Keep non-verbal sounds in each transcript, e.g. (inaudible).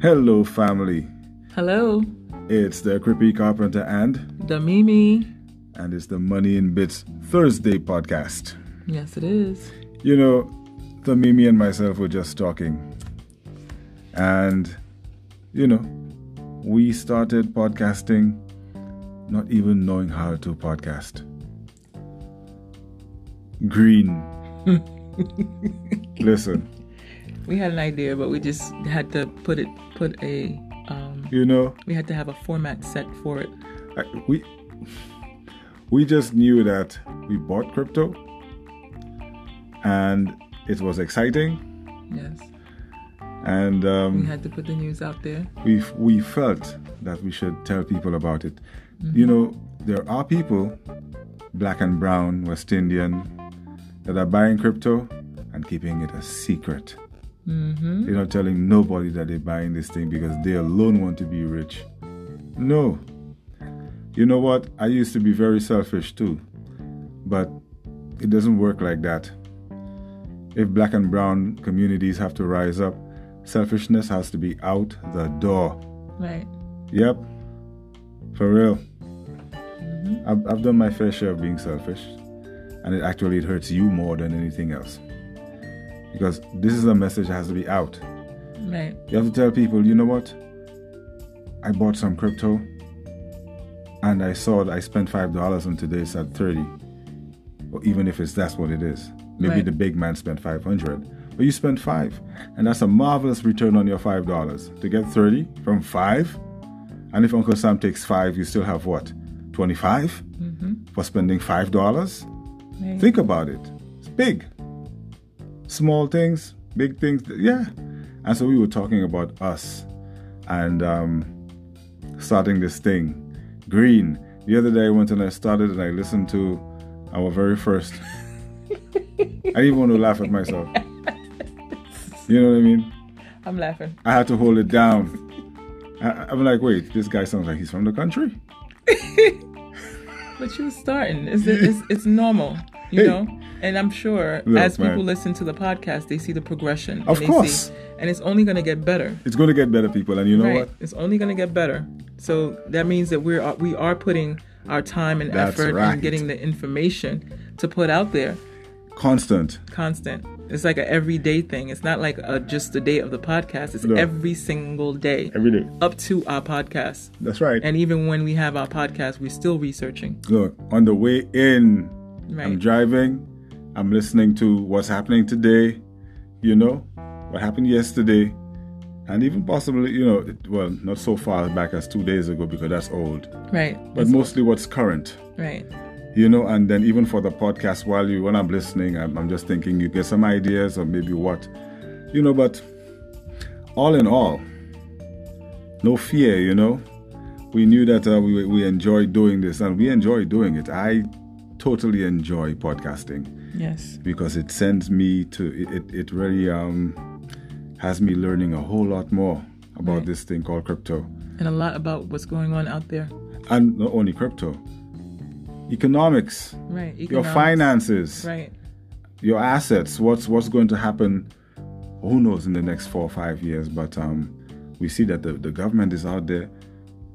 Hello, family. Hello, It's the Creepy Carpenter and, the Mimi. and it's the Money in Bits Thursday podcast. Yes, it is. You know, the Mimi and myself were just talking, and you know, we started podcasting not even knowing how to podcast. Green. (laughs) Listen, We had an idea, but we just had to put it, put a, um, you know, we had to have a format set for it. I- we we just knew that we bought crypto and it was exciting. Yes, and we um, had to put the news out there. we we felt that we should tell people about it. You know there are people black and brown west indian that are buying crypto and keeping it a secret Mm-hmm. they're not telling nobody that they're buying this thing because they alone want to be rich no you know what i used to be very selfish too but it doesn't work like that if black and brown communities have to rise up selfishness has to be out the door Right. Yep. For real. I've, I've done my fair share of being selfish, and it actually it hurts you more than anything else. Because this is a message that has to be out. Right. You have to tell people, you know what? I bought some crypto, and I saw that I spent five dollars, and today it's at thirty. Or even if it's that's what it is, maybe Right. the big man spent five hundred, but you spent five, and that's a marvelous return on your five dollars to get thirty from five. And if Uncle Sam takes five, you still have what, twenty-five mm-hmm. for spending five dollars? Right. Think about it. It's big. Small things, big things. Yeah. And so we were talking about us and um, starting this thing. Green. The other day I went and I started and I listened to our very first. (laughs) I didn't even want to laugh at myself. You know what I mean? I'm laughing. I had to hold it down. I, I'm like, wait, this guy sounds like he's from the country. (laughs) But you starting. It's, it's, it's normal, you Hey. know? And I'm sure Look, as people man. listen to the podcast, they see the progression. Of and course. See, and it's only going to get better. It's going to get better, people. And you know right. what? It's only going to get better. So that means that we're uh, we are putting our time and That's effort right. in getting the information to put out there Constant. constant. It's like an everyday thing. It's not like a, just the day of the podcast. It's No. every single day Every day. up to our podcast. That's right. And even when we have our podcast, we're still researching. Look, on the way in, I'm driving, I'm listening to what's happening today, you know, what happened yesterday, and even possibly, you know, it- well, not so far back as two days ago because that's old, Right. but mostly what's current, Right. you know, and then even for the podcast, while you, when I'm listening, I'm, I'm just thinking you get some ideas or maybe what, you know, but all in all, no fear, you know. We knew that uh, we, we enjoyed doing this and we enjoy doing it. I totally enjoy podcasting Yes. because it sends me to, it, it, really um, has me learning a whole lot more about Right. this thing called crypto. And a lot about what's going on out there. And not only crypto, economics, Right. your finances, Right. your assets what's what's going to happen who knows in the next four or five years but um we see that the, the government is out there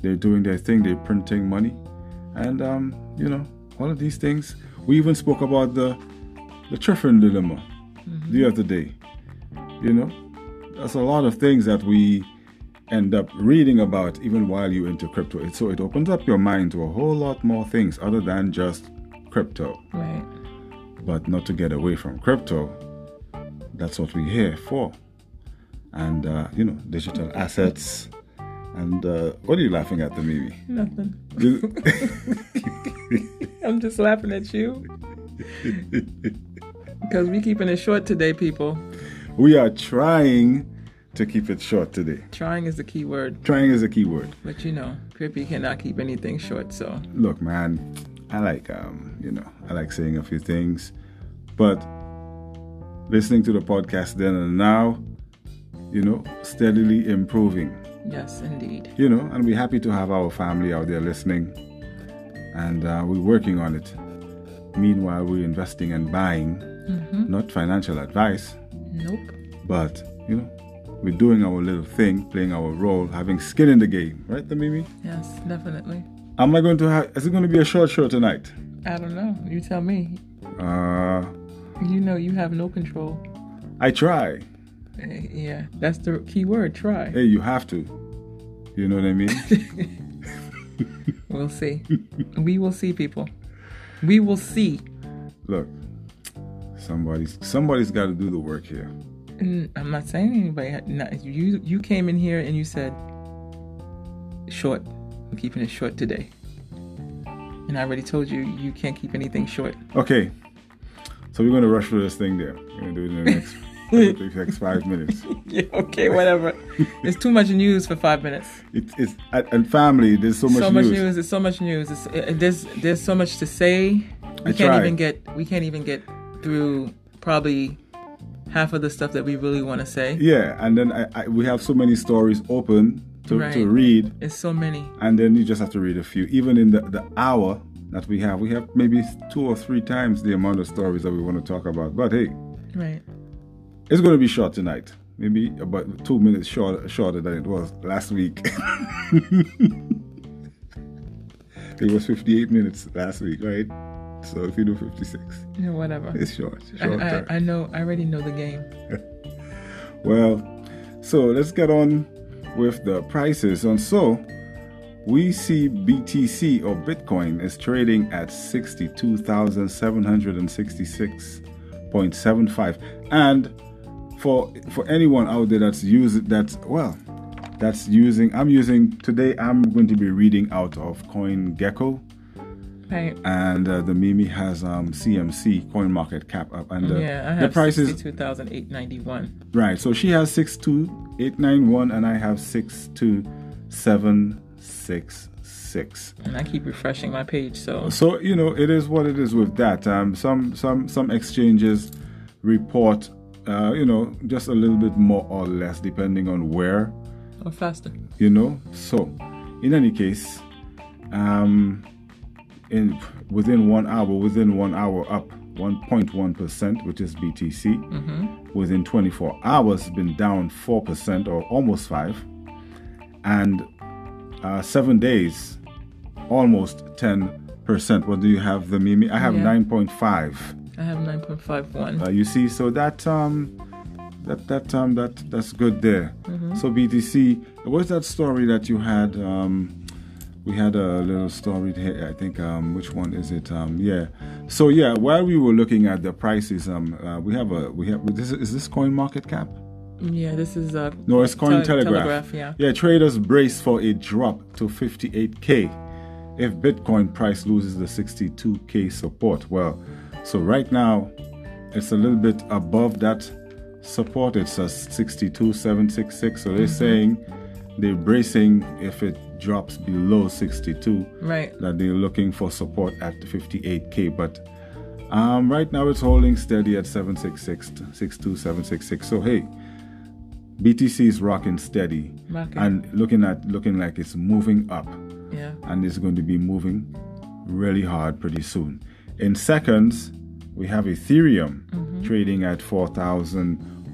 they're doing their thing they're printing money and um you know all of these things we even spoke about the the Triffin dilemma the other day you know that's a lot of things that we end up reading about even while you're into crypto it, so it opens up your mind to a whole lot more things other than just crypto Right. but not to get away from crypto. That's what we're here for. And, uh, you know, digital assets. And uh, what are you laughing at, the Mimi? Nothing. (laughs) I'm just laughing at you. (laughs) Because we keeping it short today, people. we are trying to keep it short today. Trying is the key word. Trying is a key word. But you know, Crippy cannot keep anything short, so Look, man, I like, um, you know, I like saying a few things, but listening to the podcast then and now, you know, steadily improving. yes, indeed. you know, and we're happy to have our family out there listening, and uh, we're working on it. Meanwhile, we're investing and buying, not financial advice, Nope. but you know, we're doing our little thing, playing our role, having skin in the game, right, the Mimi? Yes, definitely. Am I going to have? Is it going to be a short show tonight? I don't know. You tell me. Uh, You know you have no control. I try. Eh, Yeah, that's the key word. Try. Hey, you have to. You know what I mean? (laughs) (laughs) We'll see. we will see, people. We will see. Look, somebody's somebody's got to do the work here. And I'm not saying anybody. Not, you you came in here and you said short. I'm keeping it short today. And I already told you you can't keep anything short. Okay, so we're going to rush through this thing there. We're going to do it in the next the next (laughs) five minutes. (laughs) yeah, okay, whatever. It's too much news for five minutes. It, it's and family. There's so much so much news. news. There's so much news. It's, uh, there's there's so much to say. We I can't tried. even get we can't even get through probably half of the stuff that we really want to say. Yeah, and then I, I, we have so many stories open to, Right. to read, It's so many. and then you just have to read a few. Even in the, the hour that we have, we have maybe two or three times the amount of stories that we want to talk about. But hey, Right. it's going to be short tonight. Maybe about two minutes short, shorter than it was last week. (laughs) it was 58 minutes last week, right? So if you do 56, Yeah, whatever. it's short. I, short I, term. I know. I already know the game. (laughs) Well, so let's get on with the prices. And so we see BTC or Bitcoin is trading at 62,766.75. And for for anyone out there that's using that's well, that's using I'm using today I'm going to be reading out of CoinGecko Right. and uh, the Mimi has um CMC Coin Market Cap up and uh, yeah, I the have price is sixty-two thousand eight ninety-one. Right. So she has six two eight nine one, and I have six two seven six six. And I keep refreshing my page, so So you know it is what it is with that. Um, some some some exchanges report, uh, you know, just a little bit more or less depending on where, or faster. you know. So, in any case, um, in within one hour, within one hour up 1.1 percent, which is BTC. Within 24 hours, been down 4 percent or almost five, and uh, seven days, almost 10 percent. What do you have, the Mimi? I have Yeah. 9.5. I have nine point five one. Uh, you see, so that um, that that um, that that's good there. So BTC, what's that story that you had? Um, we had a little story here. I think um, which one is it? Um, yeah. So yeah, while we were looking at the prices, um, uh, we have a we have this is this Coin Market Cap? Yeah, this is uh No, it's Coin Tele- Telegraph. Telegraph, yeah. Yeah, traders brace for a drop to 58k if Bitcoin price loses the 62k support. Well, so right now it's a little bit above that support. It's a 62766. So they're saying they're bracing if it drops below 62 right. that they're looking for support at 58k but um, right now it's holding steady at 766 62766 so hey btc is rocking steady Rocking. and looking at looking like it's moving up Yeah. and it's going to be moving really hard pretty soon in seconds we have ethereum trading at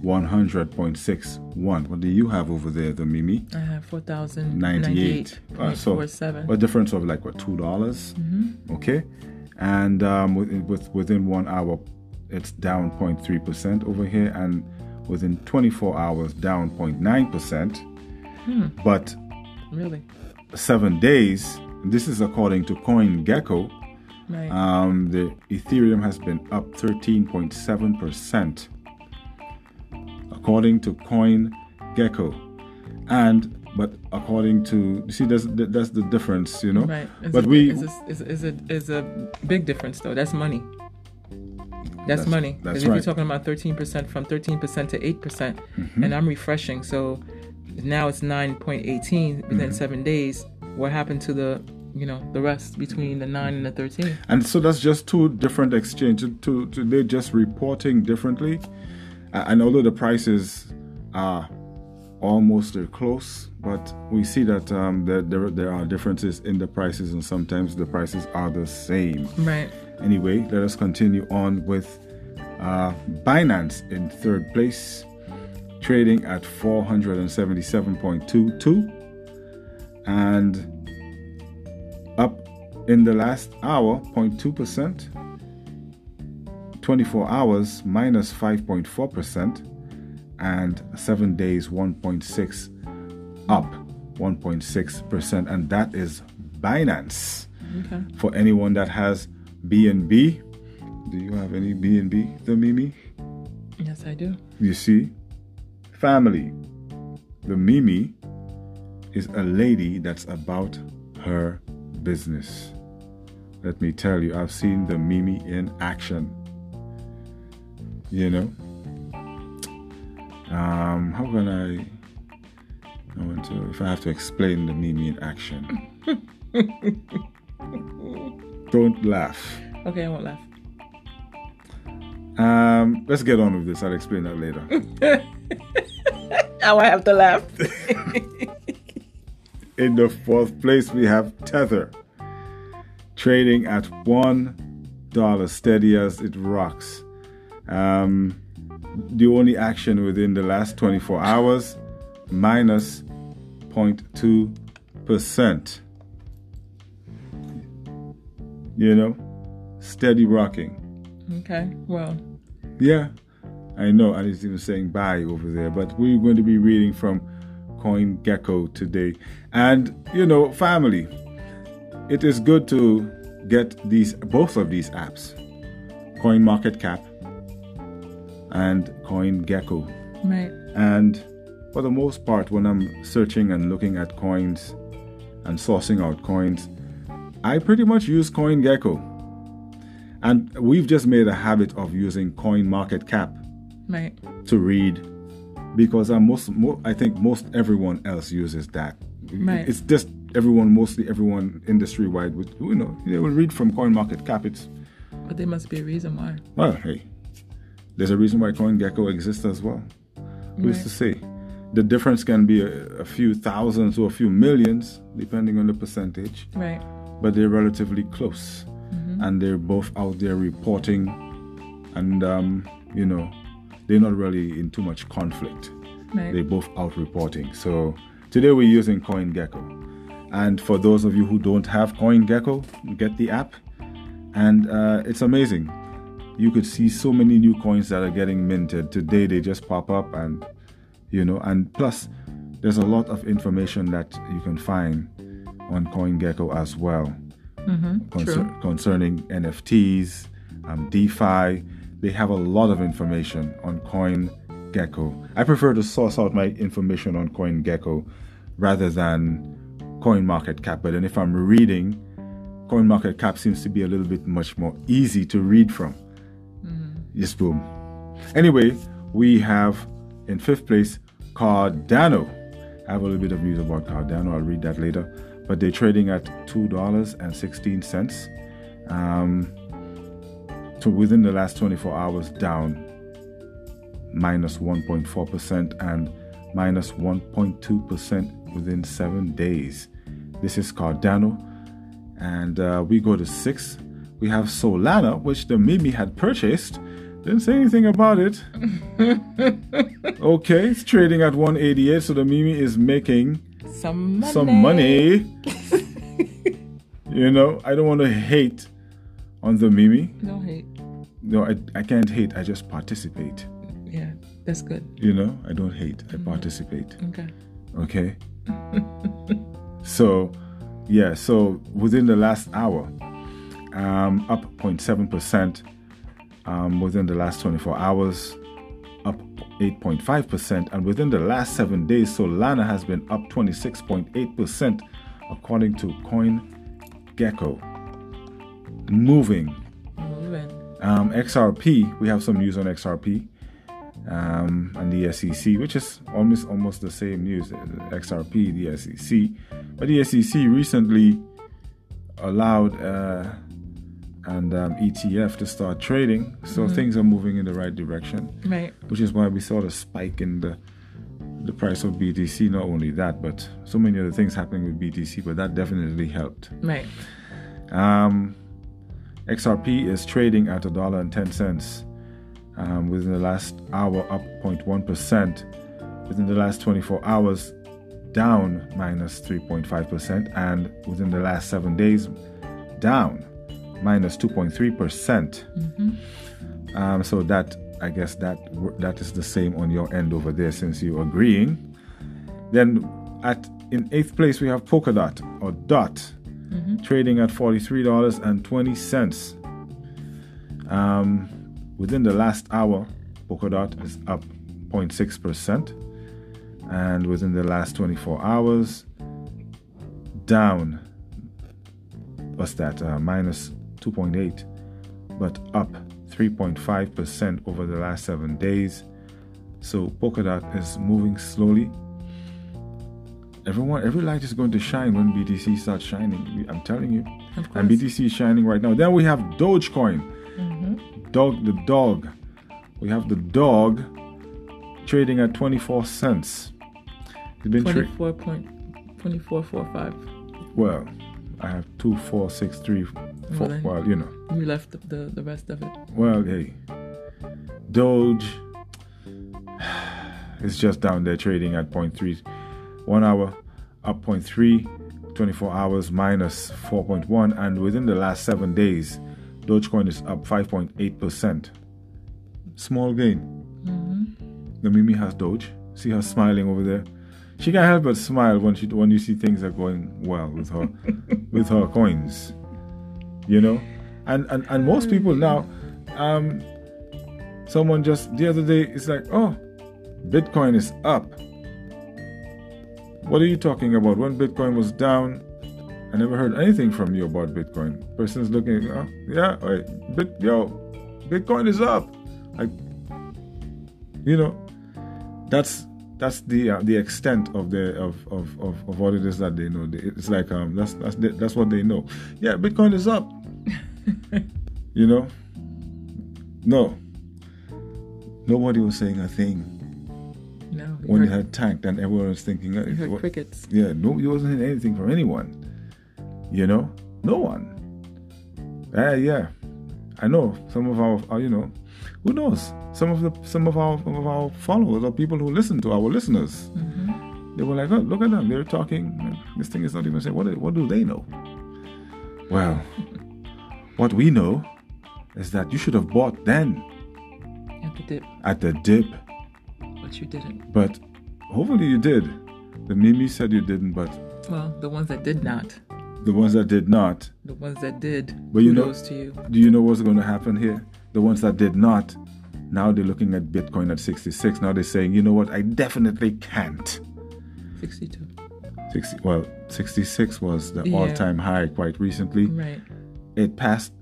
4100.61 what do you have over there the mimi I have four thousand 98 Uh, so a difference of like what two dollars Mm-hmm. okay and um, with, with within one hour it's down 0.3 percent over here and within 24 hours down 0.9 percent Hmm. but Really? seven days this is according to CoinGecko Right. um, the Ethereum has been up 13.7 percent according to Coin Gecko. and but according to you see that's that's the difference you know right. It's but a, we is a, is, is a is a big difference though. That's money. That's, That's- money. that's if you're. Mm-hmm. talking about thirteen percent from thirteen percent to eight percent, and I'm refreshing, so now it's nine point eighteen within Mm-hmm. seven days. What happened to the you know the rest between the nine and the thirteen? And so that's just two different exchanges. To, to, they're just reporting differently. And although the prices are almost close, but we see that um, there, there, there are differences in the prices, and sometimes the prices are the same. Right. Anyway, let us continue on with uh, Binance in third place trading at 477.22 and up in the last hour 0.2%, 24 hours minus 5.4%, and 7 days 1.6 up 1.6%, and that is Binance. Okay. For anyone that has BNB, do you have any BNB, the Mimi? Yes, I do. You see, family, the Mimi is a lady that's about her business. Let me tell you, I've seen the Mimi in action. You know, um, how can I? I want to, if I have to explain the meme in action. (laughs) Don't laugh. Okay, I won't laugh. Um, let's get on with this. I'll explain that later. (laughs) Now I have to laugh. (laughs) In the fourth place, we have Tether, trading at one dollar, steady as it rocks. Um, the only action within the last 24 hours, minus minus 0.2 percent. You know, steady rocking. okay, well, Yeah, I know, and it's even saying bye over there. But we're going to be reading from CoinGecko today. And, you know, family, it is good to get these both of these apps, CoinMarketCap and CoinGecko. right. And for the most part, when I'm searching and looking at coins and sourcing out coins, I pretty much use CoinGecko. And we've just made a habit of using coin CoinMarketCap Right. to read because I'm most, mo- I think most everyone else uses that. Right. It's just everyone, mostly everyone industry wide, would you know, they will read from coin CoinMarketCap. It's But there must be a reason why. well, hey, there's a reason why CoinGecko exists as well. Who's Right. to say? The difference can be a, a few thousands or a few millions, depending on the percentage, Right. but they're relatively close. And they're both out there reporting, and, um, you know, they're not really in too much conflict. Right. They're both out reporting. So today we're using CoinGecko. And for those of you who don't have CoinGecko, get the app. And uh, it's amazing. You could see so many new coins that are getting minted. Today they just pop up and you know, and plus there's a lot of information that you can find on CoinGecko as well mm-hmm. concer- concerning NFTs, um, DeFi. They have a lot of information on CoinGecko. I prefer to source out my information on CoinGecko rather than CoinMarketCap. But then if I'm reading, CoinMarketCap seems to be a little bit much more easy to read from. Yes, boom. Anyway, we have in fifth place Cardano. I have a little bit of news about Cardano. I'll read that later. But they're trading at two dollars and sixteen cents. Um, so within the last 24 hours, down minus 1.4 percent and minus 1.2 percent within seven days. This is Cardano, and uh, we go to six. We have Solana, which the Mimi had purchased. Didn't say anything about it. (laughs) okay, it's trading at 188, so the Mimi is making Some money. some money. (laughs) you know, I don't want to hate on the Mimi. Don't hate. No, I, I can't hate. I just participate. Yeah, that's good. You know, I don't hate. I mm-hmm. participate. Okay. Okay. (laughs) so, yeah. So within the last hour, um, up 0.7 percent. Um, within the last 24 hours, up 8.5 percent, and within the last seven days, Solana has been up 26.8 percent, according to CoinGecko. Moving Moving. um, XRP, we have some news on XRP um, and the SEC, which is almost almost the same news. uh, XRP, the SEC, but the SEC recently allowed uh, and um, ETF to start trading, so things are moving in the right direction. Right. Which is why we saw the spike in the the price of BTC. Not only that, but so many other things happening with BTC, but that definitely helped. Right. Um, XRP is trading at a dollar and ten cents. Um, within the last hour, up 0.1 percent, within the last 24 hours, down minus 3.5%, and within the last seven days, down minus 2.3%. percent um, so that I guess that that is the same on your end over there since you're agreeing. Then at in eighth place we have Polkadot or Dot trading at $43.20. Um, within the last hour, Polkadot is up 0.6%. And within the last 24 hours, down. What's that? Uh, minus 2.8, but up 3.5% over the last seven days. So Polkadot is moving slowly. Everyone, every light is going to shine when BTC starts shining. I'm telling you. And. BTC is shining right now. Then we have Dogecoin. Mm-hmm. Dog, the dog. We have the dog trading at 24 cents. It's been tra- 24 point, 2445. well. I have two, four, six, three, four. Well, Well, you know. You left the, the, the rest of it. Well, hey, Doge (sighs) is just down there trading at 0.3. One hour up 0.3, 24 hours minus 4.1, and within the last seven days, Dogecoin is up 5.8%. Small gain. Mm-hmm. The Mimi has Doge. See her smiling over there. She can't help but smile when she when you see things are going well with her (laughs) with her coins. You know? And and, and most people now, um someone just the other day it's like, oh, Bitcoin is up. What are you talking about? When Bitcoin was down, I never heard anything from you about Bitcoin. Person's looking, oh, yeah, wait, Bit, yo, Bitcoin is up. Like, you know, that's that's the uh, the extent of the of, of, of, of what it is that they know. It's like um that's that's the, that's what they know. Yeah, Bitcoin is up. (laughs) you know, no, nobody was saying a thing No. When heard, it had tanked, and everyone was thinking, uh, you heard what- crickets. yeah, no, you wasn't hearing anything from anyone. You know, no one. Uh, yeah, I know some of our, uh, you know, who knows? Some of the some of our of our followers or people who listen to our listeners, mm-hmm. they were like, oh, look at them, they're talking. This thing is not even saying. What do- what do they know? Well, what we know is that you should have bought then At the dip, at the dip, but you didn't. but hopefully you did. The Mimi said you didn't, but Well, the ones that did not, the ones that did not, the ones that did, But you know- to you. Do you know what's going to happen here? The ones that did not, now they're looking at Bitcoin at 66. Now they're saying, you know what? I definitely can't. 62. 60, well, 66 was the Yeah. all-time high quite recently. Right. It passed.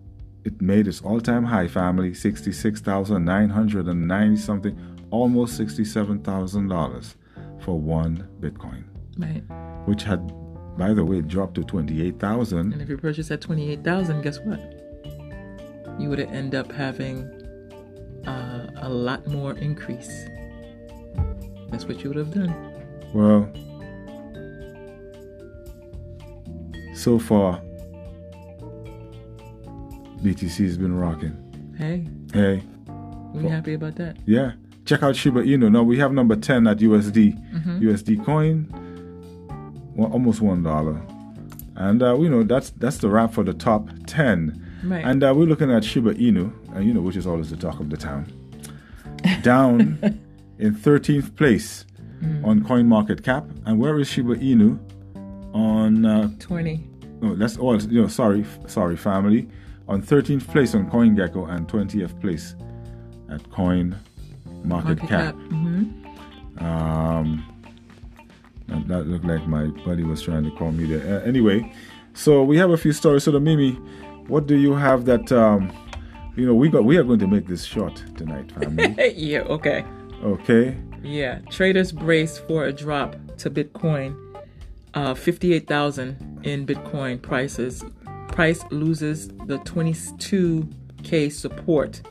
It made its all-time high, family, sixty-six thousand nine hundred and ninety something, almost sixty-seven thousand dollars for one Bitcoin, Right. which had, by the way, dropped to twenty-eight thousand. And if you purchase at 28,000, guess what? You would end up having uh, a lot more increase. That's what you would have done. Well, so far, BTC has been rocking. Hey, Hey, we happy about that? yeah. Check out Shiba Inu. Now we have number 10 at USD. USD coin, well, almost one dollar. And uh, you know that's that's the wrap for the top 10. Right. And uh, we're looking at Shiba Inu, uh, you know, which is always the talk of the town. (laughs) Down in 13th place on Coin Market Cap. And where is Shiba Inu? On uh, 20. no, that's all. You know, sorry, sorry, family. On 13th place on CoinGecko and 20th place at Coin Market, Market Cap. cap. hmm Um, that, that looked like my buddy was trying to call me there. Uh, anyway, so we have a few stories. So the Mimi, what do you have that? Um, you know, we got we are going to make this short tonight, family. (laughs) yeah, okay. okay. Yeah, traders brace for a drop to Bitcoin. Uh, 58,000 in Bitcoin prices. Price loses the 22k support.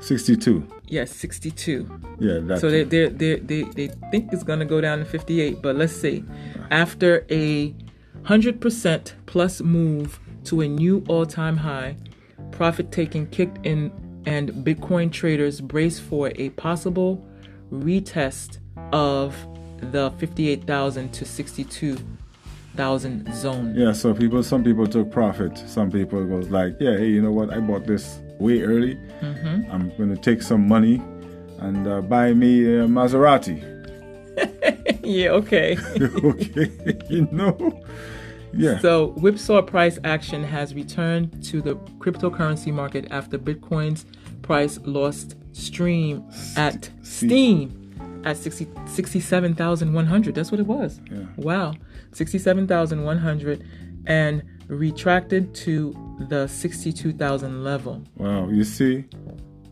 62. Yes, 62. Yeah, that. So they they they they they think it's gonna go down to 58, but let's see. After a 100% plus move to a new all-time high, profit taking kicked in and Bitcoin traders brace for a possible retest of the 58,000 to 62,000 zone. Yeah, so people, some people took profit. Some people was like, yeah, hey, you know what? I bought this way early. Mm-hmm. I'm going to take some money and uh, buy me a Maserati. (laughs) yeah, okay. (laughs) okay, (laughs) you know? Yeah. So, whipsaw price action has returned to the cryptocurrency market after Bitcoin's price lost stream at steam at 60, 67,100. That's what it was. Yeah. Wow. 67,100 and retracted to the 62,000 level. Wow, you see,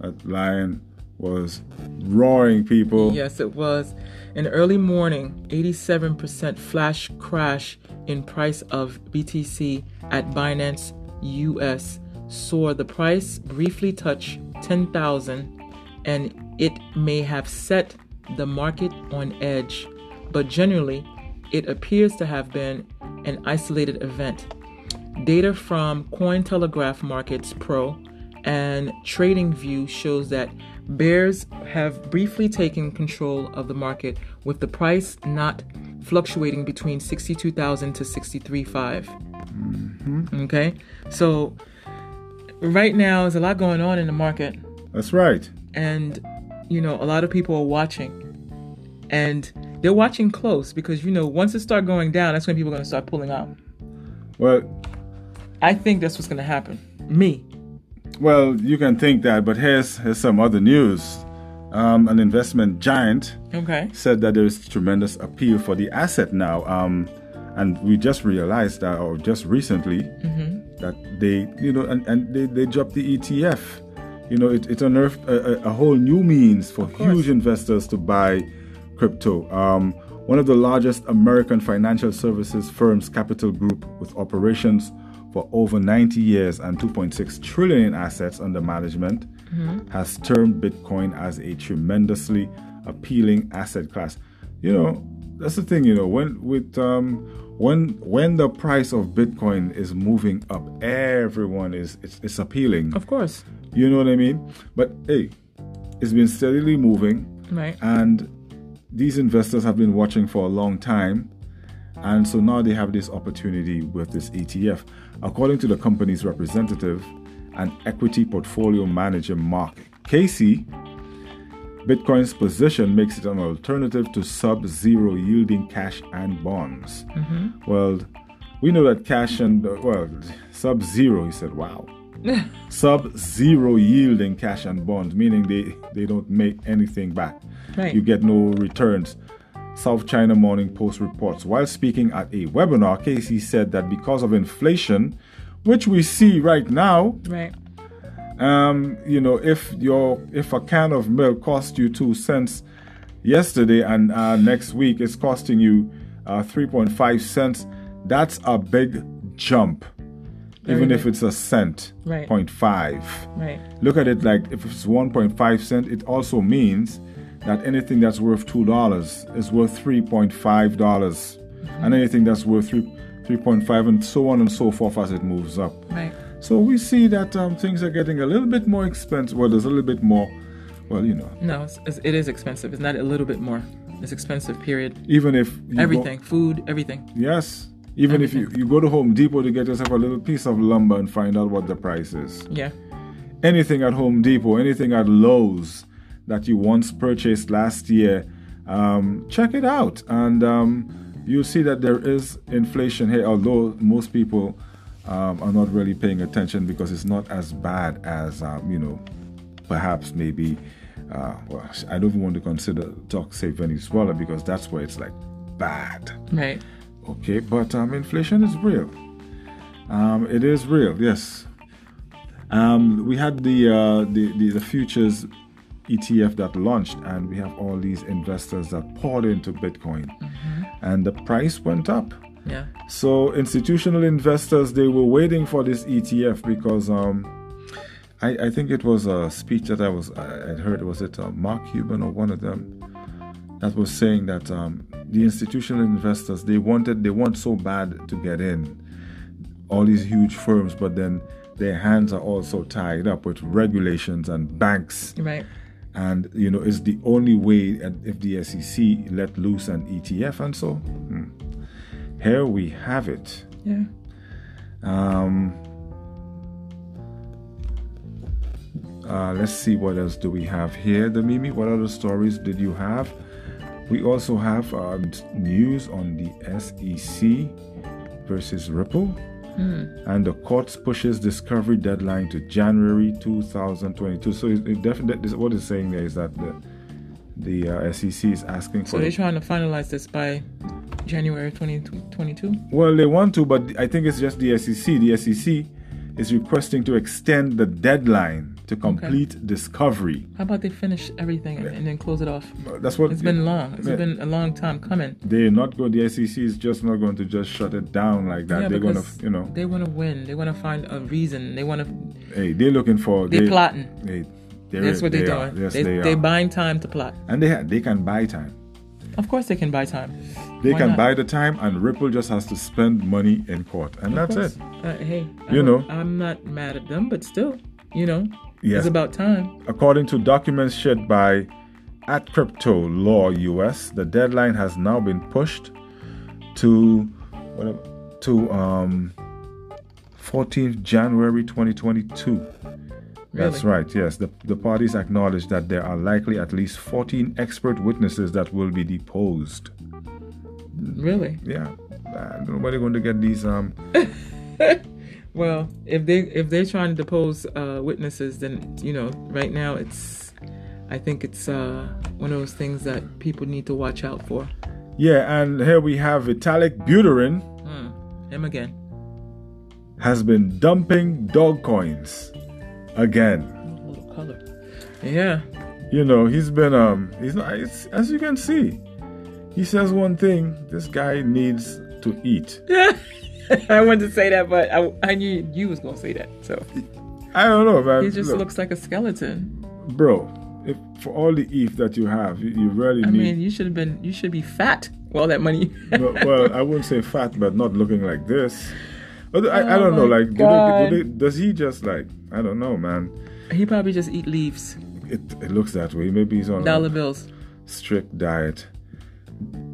that lion was roaring people. Yes, it was. In early morning, 87% flash crash in price of BTC at Binance US saw the price briefly touch 10,000 and it may have set the market on edge, but generally it appears to have been an isolated event. Data from Cointelegraph Markets Pro and TradingView shows that bears have briefly taken control of the market with the price not fluctuating between 62,000 to 63.5. Mm-hmm. Okay? So right now there's a lot going on in the market That's right. and you know a lot of people are watching and they're watching close because you know once it start going down that's when people are going to start pulling out Well, i think that's what's going to happen me well, you can think that, but here's here's some other news. Um, an investment giant okay said that there is tremendous appeal for the asset now. Um, and we just realized that, or just recently, that they, you know, and, and they, they dropped the ETF. You know, it, it unearthed a, a, a whole new means for huge investors to buy crypto. Um, one of the largest American financial services firms, Capital Group, with operations for over 90 years and 2.6 trillion in assets under management, has termed Bitcoin as a tremendously appealing asset class. You know, that's the thing. You know, when with um, when when the price of Bitcoin is moving up, everyone is it's, it's appealing. of course You know what I mean? But hey, it's been steadily moving, right and these investors have been watching for a long time. And so now they have this opportunity with this ETF. According to the company's representative and equity portfolio manager, Mark Casey, Bitcoin's position makes it an alternative to sub zero yielding cash and bonds. Mm-hmm. Well, we know that cash and, well, sub zero, he said, wow. (laughs) sub zero yielding cash and bonds, meaning they, they don't make anything back. Right. You get no returns. South China Morning Post reports. While speaking at a webinar, Casey said that because of inflation, which we see right now, right um, you know, if your if a can of milk cost you two cents yesterday and uh, next week it's costing you uh, three point five cents, that's a big jump. Even Very if it's a cent, Right. point five. right Look at it like if it's 1.5 cent, it also means that anything that's worth two dollars is worth 3.5 dollars, and anything that's worth three 3.5 and so on and so forth as it moves up. right. So we see that um, things are getting a little bit more expensive. Well, there's a little bit more. Well, you know, no it's, it's, expensive. It's not a little bit more? It's expensive period. Even if you go- everything food everything. Yes, even if you, you go to Home Depot to get yourself a little piece of lumber and find out what the price is. yeah. Anything at Home Depot, anything at Lowe's that you once purchased last year, um, check it out, and um, you'll see that there is inflation here. Although most people um, are not really paying attention because it's not as bad as um, you know, perhaps maybe. Uh, well, I don't even want to consider talk say Venezuela because that's where it's like bad. right Okay, but um, inflation is real. Um, it is real, yes. Um, we had the, uh, the, the the futures ETF that launched, and we have all these investors that poured into Bitcoin, and the price went up. yeah. So institutional investors they were waiting for this ETF because um, I, I think it was a speech that I was I heard was it uh, Mark Cuban or one of them that was saying that um, the institutional investors they wanted they want so bad to get in. All these huge firms, but then their hands are also tied up with regulations and banks. Right and you know it's the only way if the SEC let loose an ETF and so hmm. here we have it. Yeah. Um, uh, let's see what else do we have here, the Mimi. What other stories did you have? We also have uh, news on the SEC versus Ripple. And the courts pushes discovery deadline to January 2022. So it, it definitely what it's saying there is that the the uh, SEC is asking So for. So they're trying to finalize this by January 2022. well, they want to, but I think it's just the SEC. The SEC is requesting to extend the deadline to complete discovery. How about they finish everything and, and then close it off? That's what It's been long. It's Yeah. been a long time coming. They're not going. The SEC is just not going to just shut it down like that. Yeah, they're going to, you know, They want to win. They want to find a reason. They want to. hey, they're looking for. They're they, plotting. Hey, they're, That's what they're they doing. Yes, they, they, they're buying time to plot. and they they can buy time. Of course, they can buy time. They Why can not? buy the time, and Ripple just has to spend money in court, and Of that's course. it. Uh, hey, You don't- know. I'm not mad at them, but still, you know, Yes. it's about time. According to documents shared by at Crypto Law US, the deadline has now been pushed to to um 14th January 2022. Really? That's right. Yes, the the parties acknowledge that there are likely at least 14 expert witnesses that will be deposed. Really? Yeah, uh, nobody going to get these um (laughs) Well, if they if they're trying to depose uh, witnesses, then you know, right now it's, I think it's uh, one of those things that people need to watch out for. yeah, and here we have Vitalik Buterin Hmm. Him again. has been dumping dog coins again. A little color. Yeah. You know, he's been um he's not it's, as you can see. He says one thing, this guy needs to eat. (laughs) (laughs) I wanted to say that, but I, I knew you was gonna say that. So I don't know, man. he just Look, looks like a skeleton. bro, if for all the eef that you have, you, you really I need mean, you should have been. You should be fat. Well, that money. well, (laughs) well, I wouldn't say fat, but not looking like this. But I, I Oh don't know, like, do they, do they, does he just like, I don't know, man. he probably just eat leaves, It, it looks that way. Maybe he's on dollar a bills. strict diet.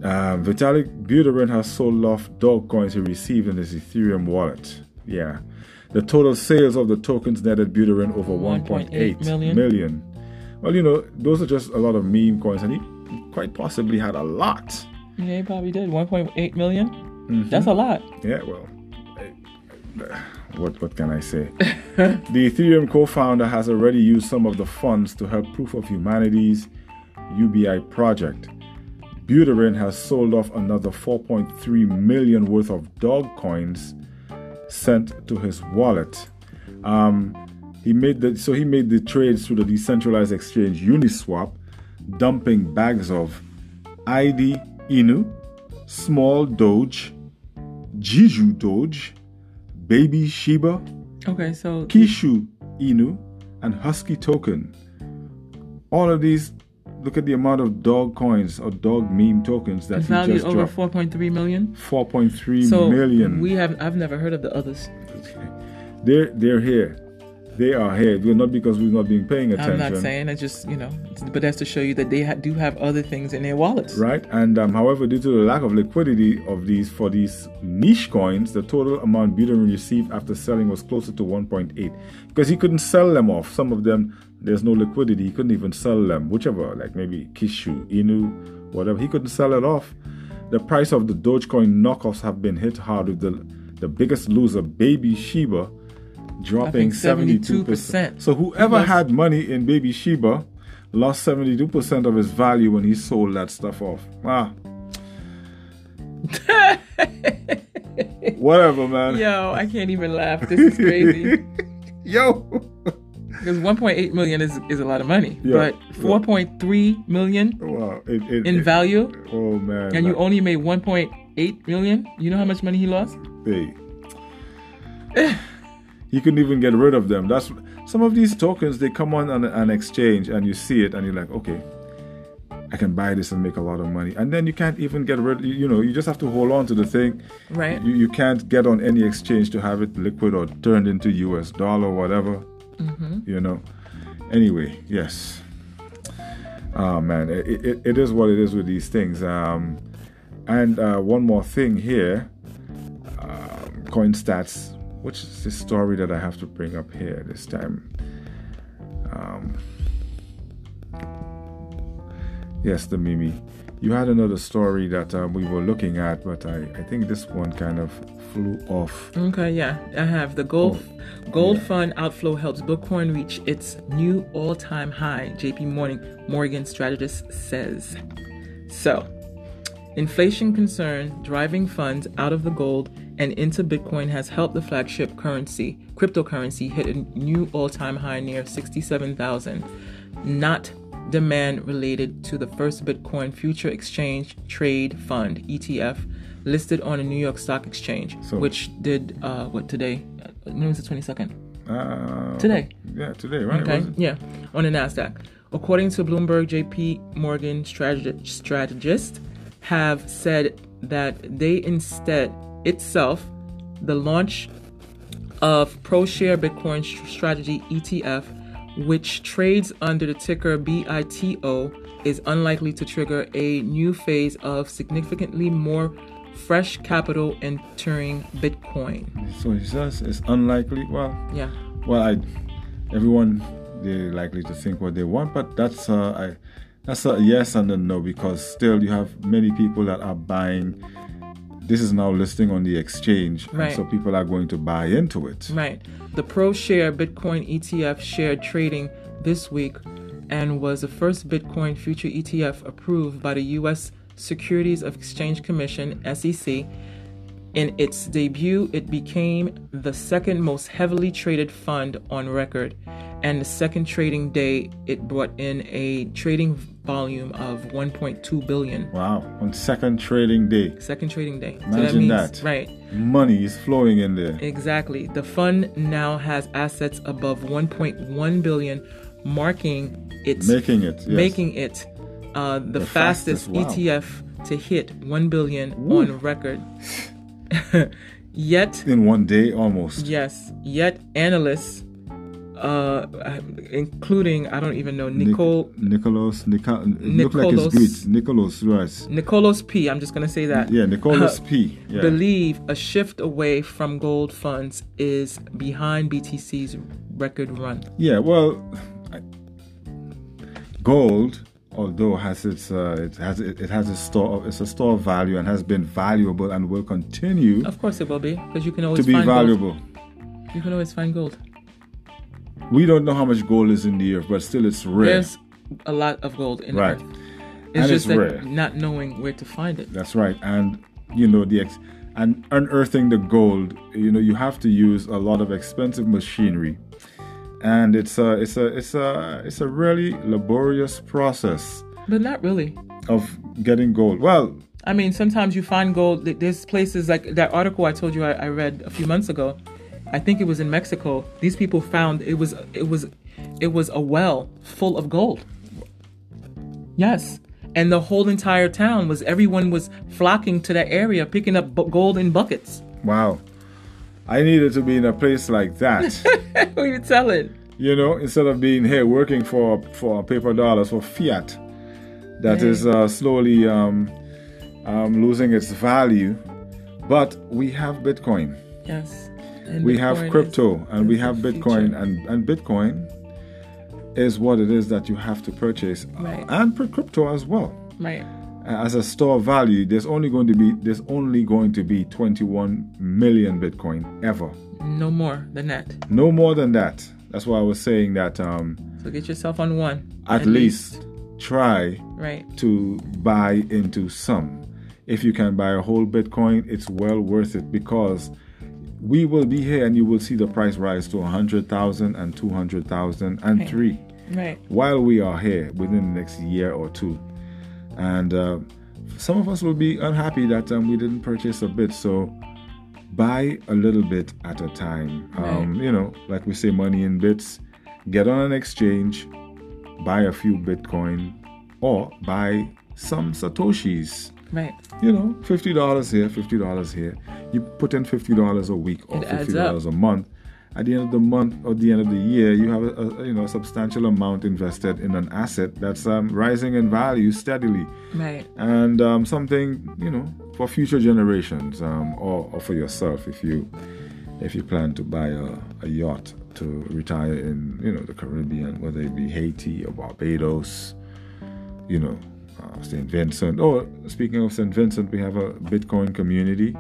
Um, Vitalik Buterin has sold off dog coins he received in his Ethereum wallet. Yeah. The total sales of the tokens netted Buterin over 1.8 1.8 million. million. Well, you know, those are just a lot of meme coins, and he quite possibly had a lot. Yeah, he probably did. 1.8 million. Mm-hmm. That's a lot. Yeah, well, what what can I say? (laughs) the Ethereum co-founder has already used some of the funds to help Proof of Humanity's UBI project. Buterin has sold off another 4.3 million worth of dog coins sent to his wallet. Um, he made the so he made the trades through the decentralized exchange Uniswap, dumping bags of ID Inu, small Doge, Jiju Doge, Baby Shiba, Okay, so Kishu Inu, and Husky Token. All of these, look at the amount of dog coins or dog meme tokens that it's he valued over dropped. 4.3 million. 4.3 So million. we have. I've never heard of the others. They're they're here. They are here. We're not because we've not been paying attention. I'm not saying. I just you know, but that's to show you that they ha- do have other things in their wallets. right? And um, however, due to the lack of liquidity of these for these niche coins, the total amount Buterin received after selling was closer to 1.8 because he couldn't sell them off. Some of them, there's no liquidity. He couldn't even sell them, whichever, like maybe Kishu, Inu, whatever. He couldn't sell it off. The price of the Dogecoin knockoffs have been hit hard with the the biggest loser, Baby Shiba, dropping 72%. 72%. So whoever lost- had money in Baby Shiba lost 72% of his value when he sold that stuff off. Ah. (laughs) Whatever, man. Yo, I can't even laugh. This is crazy. (laughs) Yo. (laughs) Because 1.8 million is, is a lot of money, Yeah, but 4.3 million wow. It, it, in it- value, Oh man. and you only made 1.8 million. You know how much money he lost? hey. Eh. you couldn't even get rid of them. That's some of these tokens. They come on an, an exchange, and you see it, and you're like, okay, I can buy this and make a lot of money. And then you can't even get rid. You, you know, you just have to hold on to the thing. Right. You, you can't get on any exchange to have it liquid or turned into US dollar or whatever. Mm-hmm. You know. Anyway, yes. Oh man, it, it, it is what it is with these things. Um, and uh, one more thing here, um, CoinStats, which is the story that I have to bring up here this time. Um, yes, the Mimi. You had another story that um, we were looking at, but I, I think this one kind of flew off. Okay, yeah, I have the gold Oh, gold yeah. fund outflow helps Bitcoin reach its new all-time high. JP Morgan Morgan strategist says. So, inflation concern driving funds out of the gold and into Bitcoin has helped the flagship currency, cryptocurrency, hit a new all-time high near 67,000. Not demand related to the first Bitcoin Future Exchange Trade Fund (ETF) listed on a New York Stock Exchange, So- which did uh, what today? Uh, When was the twenty second? Uh, Today. Yeah, today, right? Okay, yeah, on the Nasdaq. According to Bloomberg, J.P. Morgan strateg- strategists have said that they instead itself the launch of ProShare Bitcoin Strategy ETF, which trades under the ticker BITO, is unlikely to trigger a new phase of significantly more fresh capital entering Bitcoin. So he says it's unlikely. Well, Yeah. well, I, everyone they're likely to think what they want, but that's uh, I, that's a yes and a no because still you have many people that are buying. This is now listing on the exchange, and Right. so people are going to buy into it. Right. The ProShare Bitcoin ETF shared trading this week and was the first Bitcoin future ETF approved by the U.S. Securities of Exchange Commission (SEC). In its debut, it became the second most heavily traded fund on record, and the second trading day, it brought in a trading volume of 1.2 billion. Wow! On second trading day, Second trading day. Imagine that. right. money is flowing in there. Exactly. The fund now has assets above 1.1 billion, marking its Making it, yes. making it uh, the, The fastest, fastest, wow. ETF to hit 1 billion on record. (laughs) (laughs) yet, in one day almost. yes, yet analysts, uh, including I don't even know Nic- Nicole Nicholas, Nica- look like Nicolos. it's Greek. Nicholas, right? Nicolos P. I'm just gonna say that. Yeah, Nicholas Uh, P. Yeah. believe a shift away from gold funds is behind BTC's record run. Yeah, well, I- gold, although has its uh, it has it, it has a store of, it's a store of value and has been valuable and will continue Of course it will be, because you can always to be find valuable. gold. You can always find gold. We don't know how much gold is in the earth, but still it's rare. There's a lot of gold in Right. the earth. It's And just it's that rare. not knowing where to find it. That's right, and you know the ex- and unearthing the gold. You know you have to use a lot of expensive machinery, and it's a it's a it's a it's a really laborious process But not really. of getting gold. Well, I mean, sometimes you find gold. There's places like that article I told you I, I read a few months ago. I think it was in Mexico. These people found it was it was it was a well full of gold. Yes, and the whole entire town was everyone was flocking to that area, picking up gold in buckets. wow, I needed to be in a place like that. (laughs) Who are you telling? you know, instead of being here working for for paper dollars for fiat, that is uh, slowly um, um, losing its value. But we have Bitcoin. Yes. And we have crypto is- and we have bitcoin future. and, and bitcoin is what it is that you have to purchase Right. and crypto as well right. as a store value there's only going to be there's only going to be 21 million bitcoin ever No more than that. no more than that that's why i was saying that um, So get yourself on one. at, least, try Right. to buy into some if you can buy a whole bitcoin it's well worth it because we will be here and you will see the price rise to 100,000 and 200,000 and Right. 3 Right. while we are here within the next year or two. And uh, some of us will be unhappy that um, we didn't purchase a bit. So buy a little bit at a time. Um, you know like we say money in bits. Get on an exchange buy a few bitcoin or buy some satoshis Right. you know, fifty dollars here, fifty dollars here. You put in fifty dollars a week or It fifty dollars a month, at the end of the month or the end of the year, you have a, a you know a substantial amount invested in an asset that's um, rising in value steadily, Right. and um, something you know for future generations um, or, or for yourself if you if you plan to buy a, a yacht to retire in you know the Caribbean, whether it be Haiti or Barbados, you know. Uh, St. Vincent. Oh, speaking of St. Vincent, we have a Bitcoin community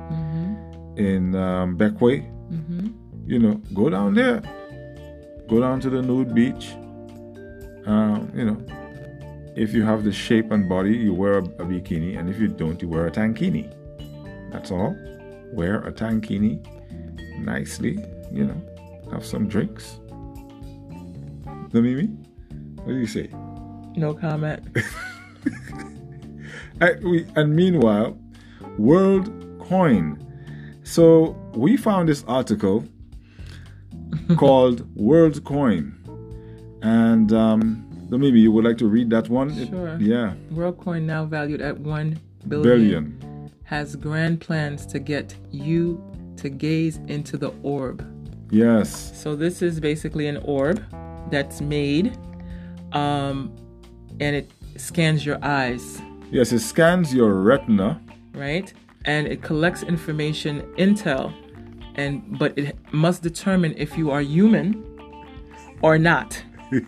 in um, Bequia Mm-hmm. you know, go down there. Go down to the nude beach. Um, you know, if you have the shape and body, you wear a, a bikini, and if you don't, you wear a tankini. That's all. Wear a tankini nicely, you know, have some drinks. The Mimi? What do you say? No comment. (laughs) (laughs) And, meanwhile, World Coin. So we found this article (laughs) called World Coin. And um, so maybe you would like to read that one? It- Sure. yeah. WorldCoin now valued at one billion, Billion. has grand plans to get you to gaze into the orb. Yes. So this is basically an orb that's made, um, and it scans your eyes, Yes, it scans your retina. right? And it collects information, intel, and but it must determine if you are human or not, (laughs)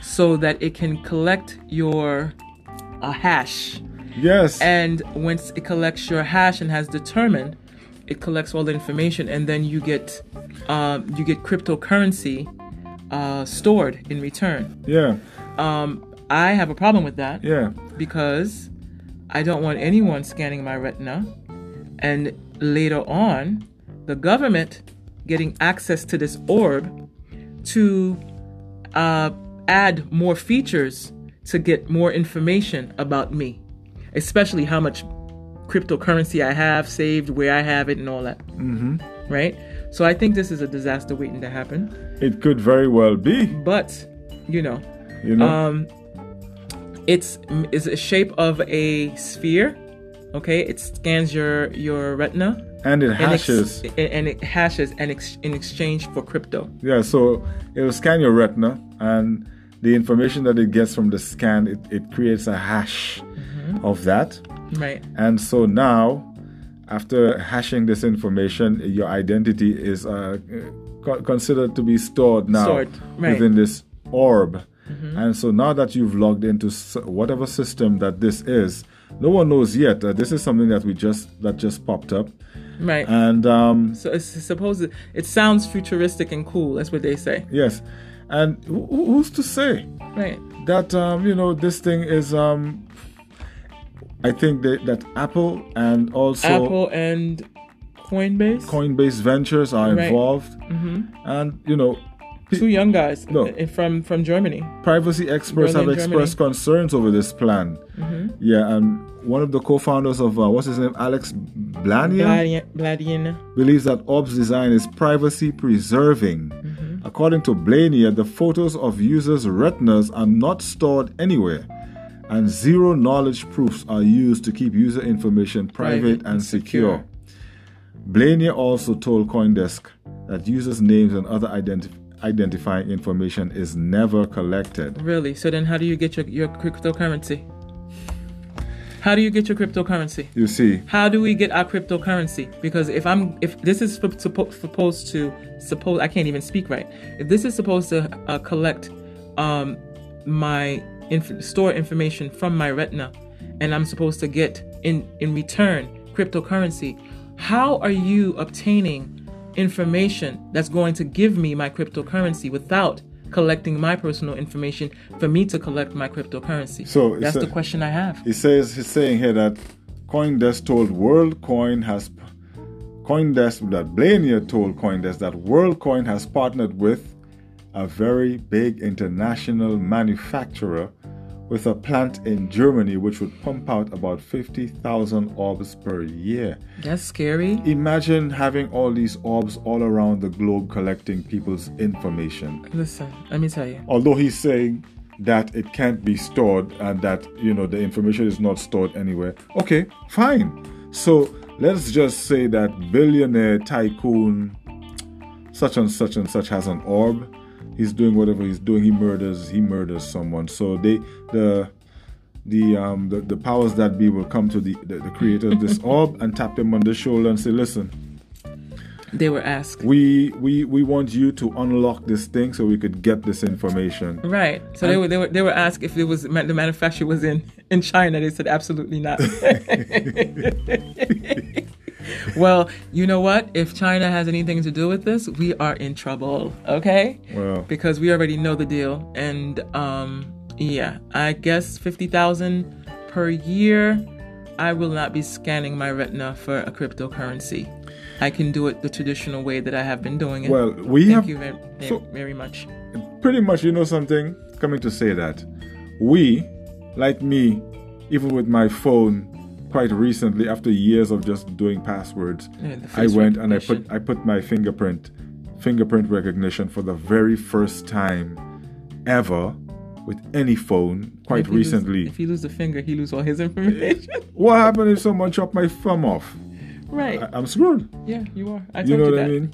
so that it can collect your a hash. Yes. And once it collects your hash and has determined, it collects all the information, and then you get um, you get cryptocurrency uh, stored in return. yeah. Um, I have a problem with that Yeah. because I don't want anyone scanning my retina, and later on, the government getting access to this orb to uh, add more features to get more information about me, especially how much cryptocurrency I have saved, where I have it, and all that. Mm-hmm. Right? So I think this is a disaster waiting to happen. It could very well be. But, you know, You know. um, it's is a shape of a sphere. Okay, it scans your your retina and it and, ex- hashes. and it hashes and ex- in exchange for crypto. Yeah, so it will scan your retina, and the information that it gets from the scan, it, it creates a hash of that. Right. And so now, after hashing this information, your identity is uh, considered to be stored now Stored, right. within this orb. And so now that you've logged into whatever system that this is, no one knows yet. Uh, this is something that we just that just popped up, Right. and um, so it's supposed it sounds futuristic and cool. That's what they say. yes, and who- who- who's to say? Right. that um, you know this thing is um, I think that, that Apple and also Apple and Coinbase. Coinbase Ventures are Right. involved, and you know Two young guys No. from from Germany. privacy experts have expressed concerns over this plan. Mm-hmm. Yeah, and one of the co-founders of uh, what's his name, Alex Blania, Blania. believes that Orb's design is privacy preserving. Mm-hmm. According to Blania, the photos of users' retinas are not stored anywhere, and zero knowledge proofs are used to keep user information private, Private and and secure. Blania also told Coindesk that users' names and other identi- identifying information is never collected. Really? So then, how do you get your, your cryptocurrency? How do you get your cryptocurrency? You see, How do we get our cryptocurrency? Because if I'm, if this is supposed to, suppose I can't even speak right. If this is supposed to uh, collect um, my inf- store information from my retina, and I'm supposed to get in in return cryptocurrency, how are you obtaining information that's going to give me my cryptocurrency without collecting my personal information for me to collect my cryptocurrency? So that's a- the question I have. He says he's saying here that CoinDesk told WorldCoin has CoinDesk that Blania told CoinDesk that WorldCoin has partnered with a very big international manufacturer with a plant in Germany which would pump out about 50,000 orbs per year. That's scary. Imagine having all these orbs all around the globe collecting people's information Listen, let me tell you. although he's saying that it can't be stored and that you know the information is not stored anywhere okay fine so let's just say that billionaire tycoon such and such and such has an orb. He's doing whatever he's doing. He murders. He murders someone. So they the the um the, the powers that be will come to the the, the creator of this (laughs) orb and tap them on the shoulder and say, listen. They were asked. We we we want you to unlock this thing so we could get this information. Right. So and they were they were they were asked if it was the manufacturer was in in China. They said absolutely not. (laughs) (laughs) (laughs) well, you know what? If China has anything to do with this, we are in trouble. Okay. Well. Because we already know the deal, and um, yeah, I guess fifty thousand per year. I will not be scanning my retina for a cryptocurrency. I can do it the traditional way that I have been doing it. Well, we Thank have you very, so, very much. Pretty much, you know something. Coming to say that we, like me, even with my phone, quite recently, after years of just doing passwords, Yeah, I went and I put. I put my fingerprint fingerprint recognition for the very first time ever with any phone quite If he lose- recently. if he lose a finger, he lose all his (laughs) information. (laughs) what happened if someone chopped my thumb off? right. I, I'm screwed. yeah, you are. I you know what that. I mean?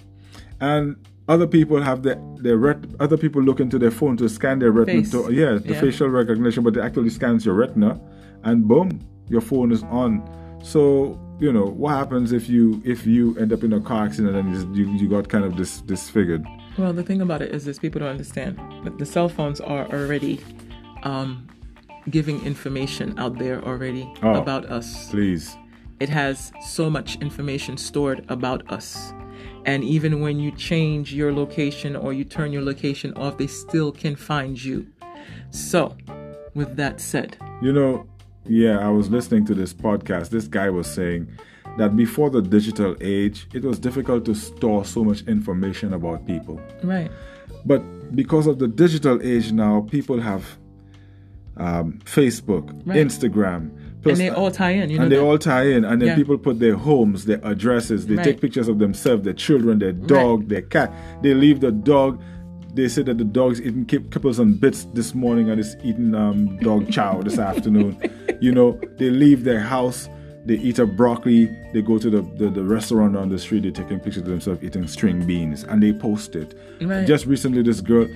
And other people have their their ret- other people look into their phone to scan their retina. To, yeah, the Yeah. facial recognition, but it actually scans your retina, and boom, your phone is on. So you know what happens if you if you end up in a car accident and you you, got kind of dis, disfigured. Well, the thing about it is this: people don't understand that the cell phones are already um, giving information out there already Oh. about us. Please, It has so much information stored about us. And even when you change your location or you turn your location off, they still can find you. So, with that said, you know, yeah, I was listening to this podcast. This guy was saying that before the digital age, it was difficult to store so much information about people. right, But because of the digital age now, people have um, Facebook, Right. Instagram, and they all tie in, you know. and they that? all tie in, and then Yeah. people put their homes, their addresses, they Right. take pictures of themselves, their children, their dog, their cat. They leave the dog. They say that the dog's eating kip- kibbles and bits this morning and it's eating um, dog chow this afternoon. (laughs) You know, they leave their house, they eat a broccoli, they go to the, the, the restaurant on the street, they're taking pictures of themselves eating string beans, and they post it. Right. Just recently, this girl,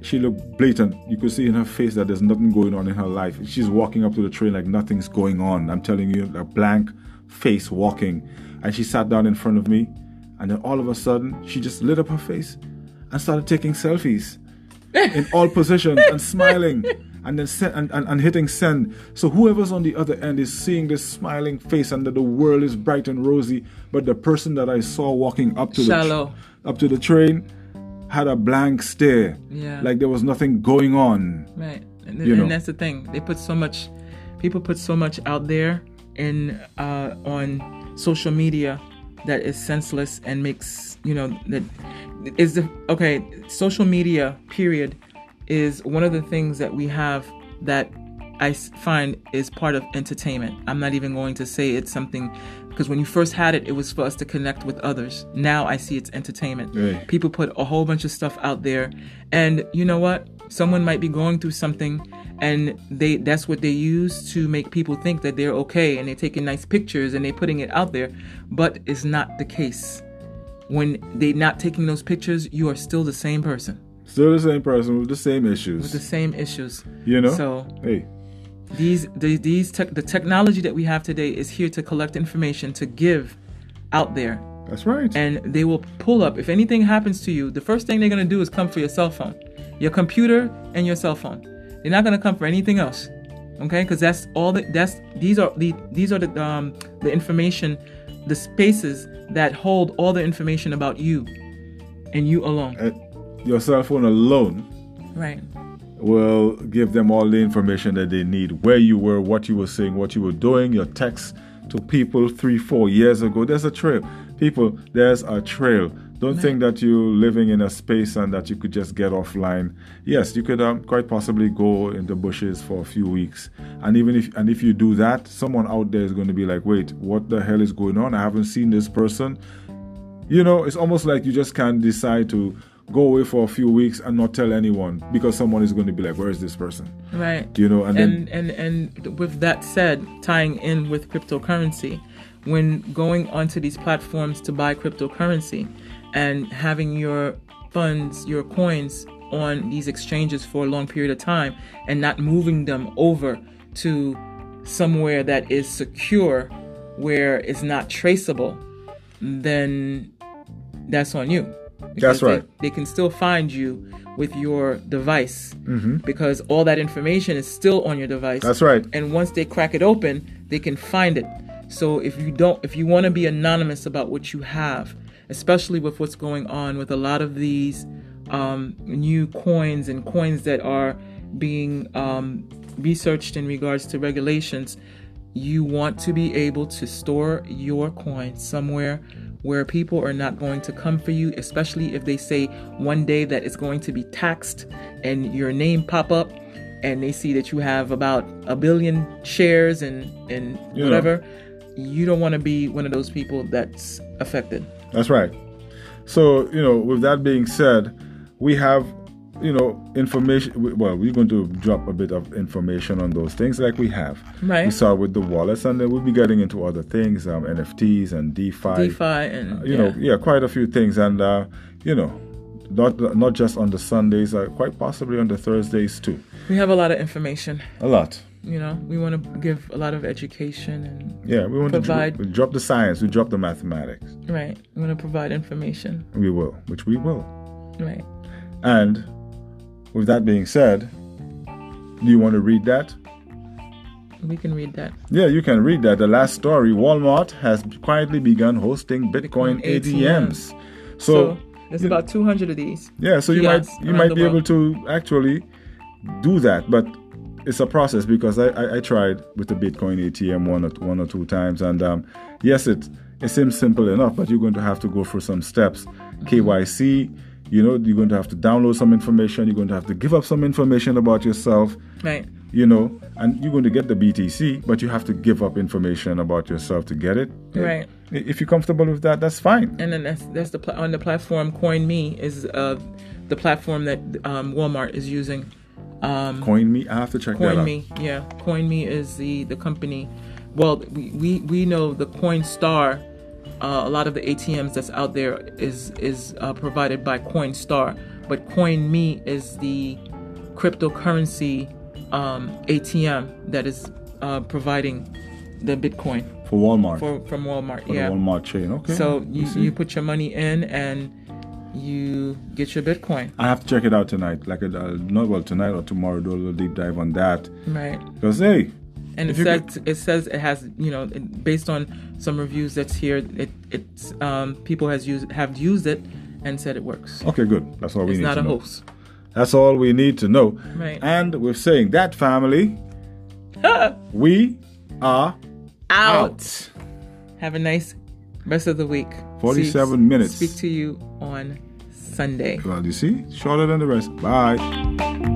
she looked blatant. You could see in her face that there's nothing going on in her life. She's walking up to the train like nothing's going on. I'm telling you, a blank face walking. And she sat down in front of me, and then all of a sudden, she just lit up her face and started taking selfies (laughs) in all positions and smiling. And then send, and, and, and hitting send. So whoever's on the other end is seeing this smiling face and that the world is bright and rosy. But the person that I saw walking up to Shallow. the up to the train had a blank stare. Yeah. Like there was nothing going on. Right. And, You and know. that's the thing. They put so much people put so much out there in uh, on social media that is senseless and makes, you know, that is the okay, social media period is one of the things that we have that I find is part of entertainment. I'm not even going to say it's something because when you first had it, it was for us to connect with others. Now I see it's entertainment. Right. People put a whole bunch of stuff out there, and you know what? Someone might be going through something, and they that's what they use to make people think that they're okay, and they're taking nice pictures and they're putting it out there, but it's not the case. When they're not taking those pictures, you are still the same person Still the same person with the same issues. with the same issues. you know? So hey, these the, these tech, the technology that we have today is here to collect information to give out there that's right. and they will pull up if anything happens to you the first thing they're going to do is come for your cell phone your computer and your cell phone they're not going to come for anything else okay because that's all that that's these are the these are the um the information the spaces that hold all the information about you and you alone Uh, Your cell phone alone right will give them all the information that they need where you were, what you were saying, what you were doing, your texts to people three, four years ago. There's a trail. People, there's a trail. Don't think that you're living in a space and that you could just get offline. Yes, you could um, quite possibly go in the bushes for a few weeks, and even if and if you do that, someone out there is going to be like, "Wait, what the hell is going on? I haven't seen this person." You know, it's almost like you just can't decide to go away for a few weeks and not tell anyone because someone is going to be like, "Where is this person?" right You know, and, and and and with that said tying in with cryptocurrency when going onto these platforms to buy cryptocurrency and having your funds, your coins on these exchanges for a long period of time and not moving them over to somewhere that is secure where it's not traceable, then that's on you. That's right. They, they, can still find you with your device Mm-hmm. because all that information is still on your device. That's right. And once they crack it open, they can find it. So if you don't, if you want to be anonymous about what you have, especially with what's going on with a lot of these um, new coins and coins that are being um, researched in regards to regulations, you want to be able to store your coin somewhere where people are not going to come for you, especially if they say one day that it's going to be taxed and your name pop up and they see that you have about a billion shares and, and Yeah. whatever. You don't want to be one of those people that's affected. That's right. So, you know, with that being said, we have, you know, information. Well, we're going to drop a bit of information on those things like we have. Right. We start with the wallets, and then we'll be getting into other things, um, NFTs and DeFi. DeFi and You yeah. know, yeah, quite a few things. And, uh, you know, not, not just on the Sundays, uh, quite possibly on the Thursdays too. we have a lot of information. A lot. You know, we want to give a lot of education and Yeah, we want Provide- to dro- we drop the science, we drop the mathematics. right. We want to provide information. We will, which we will. Right. And with that being said, do you want to read that? We can read that. Yeah, you can read that. The last story Walmart has quietly begun hosting Bitcoin, ATMs. So, So, there's about 200 of these. yeah, so you might you might be able to actually do that, but it's a process because I, I, I tried with the Bitcoin ATM one or one or two times, and um, yes, it it seems simple enough, but you're going to have to go through some steps. KYC, you know, you're going to have to download some information. You're going to have to give up some information about yourself. Right. you know, and you're going to get the BTC, but you have to give up information about yourself to get it. Right. If you're comfortable with that, that's fine. And then that's that's the pla- on the platform CoinMe is uh the platform that um, Walmart is using. Um, Coin me. I have to check that out. CoinMe, yeah, CoinMe is the the company. Well, we we, we know the Coinstar. Uh, a lot of the ATMs that's out there is is uh, provided by Coinstar, but CoinMe is the cryptocurrency um, ATM that is uh, providing the Bitcoin For Walmart. for from Walmart. For yeah. Walmart chain. Okay. So you, you put your money in and you get your Bitcoin, I have to check it out tonight. Like, uh, not well tonight or tomorrow. Do a little deep dive on that. right? Because hey, And If it says it says it has you know it, based on some reviews that's here it it's um, people has used have used it and said it works. okay, good. That's all we it's need It's not to a know. hoax. That's all we need to know. Right. And with saying that, family, (laughs) we are out. Have a nice rest of the week. 47 See- minutes. Speak to you on Sunday. Well, you see, shorter than the rest. Bye.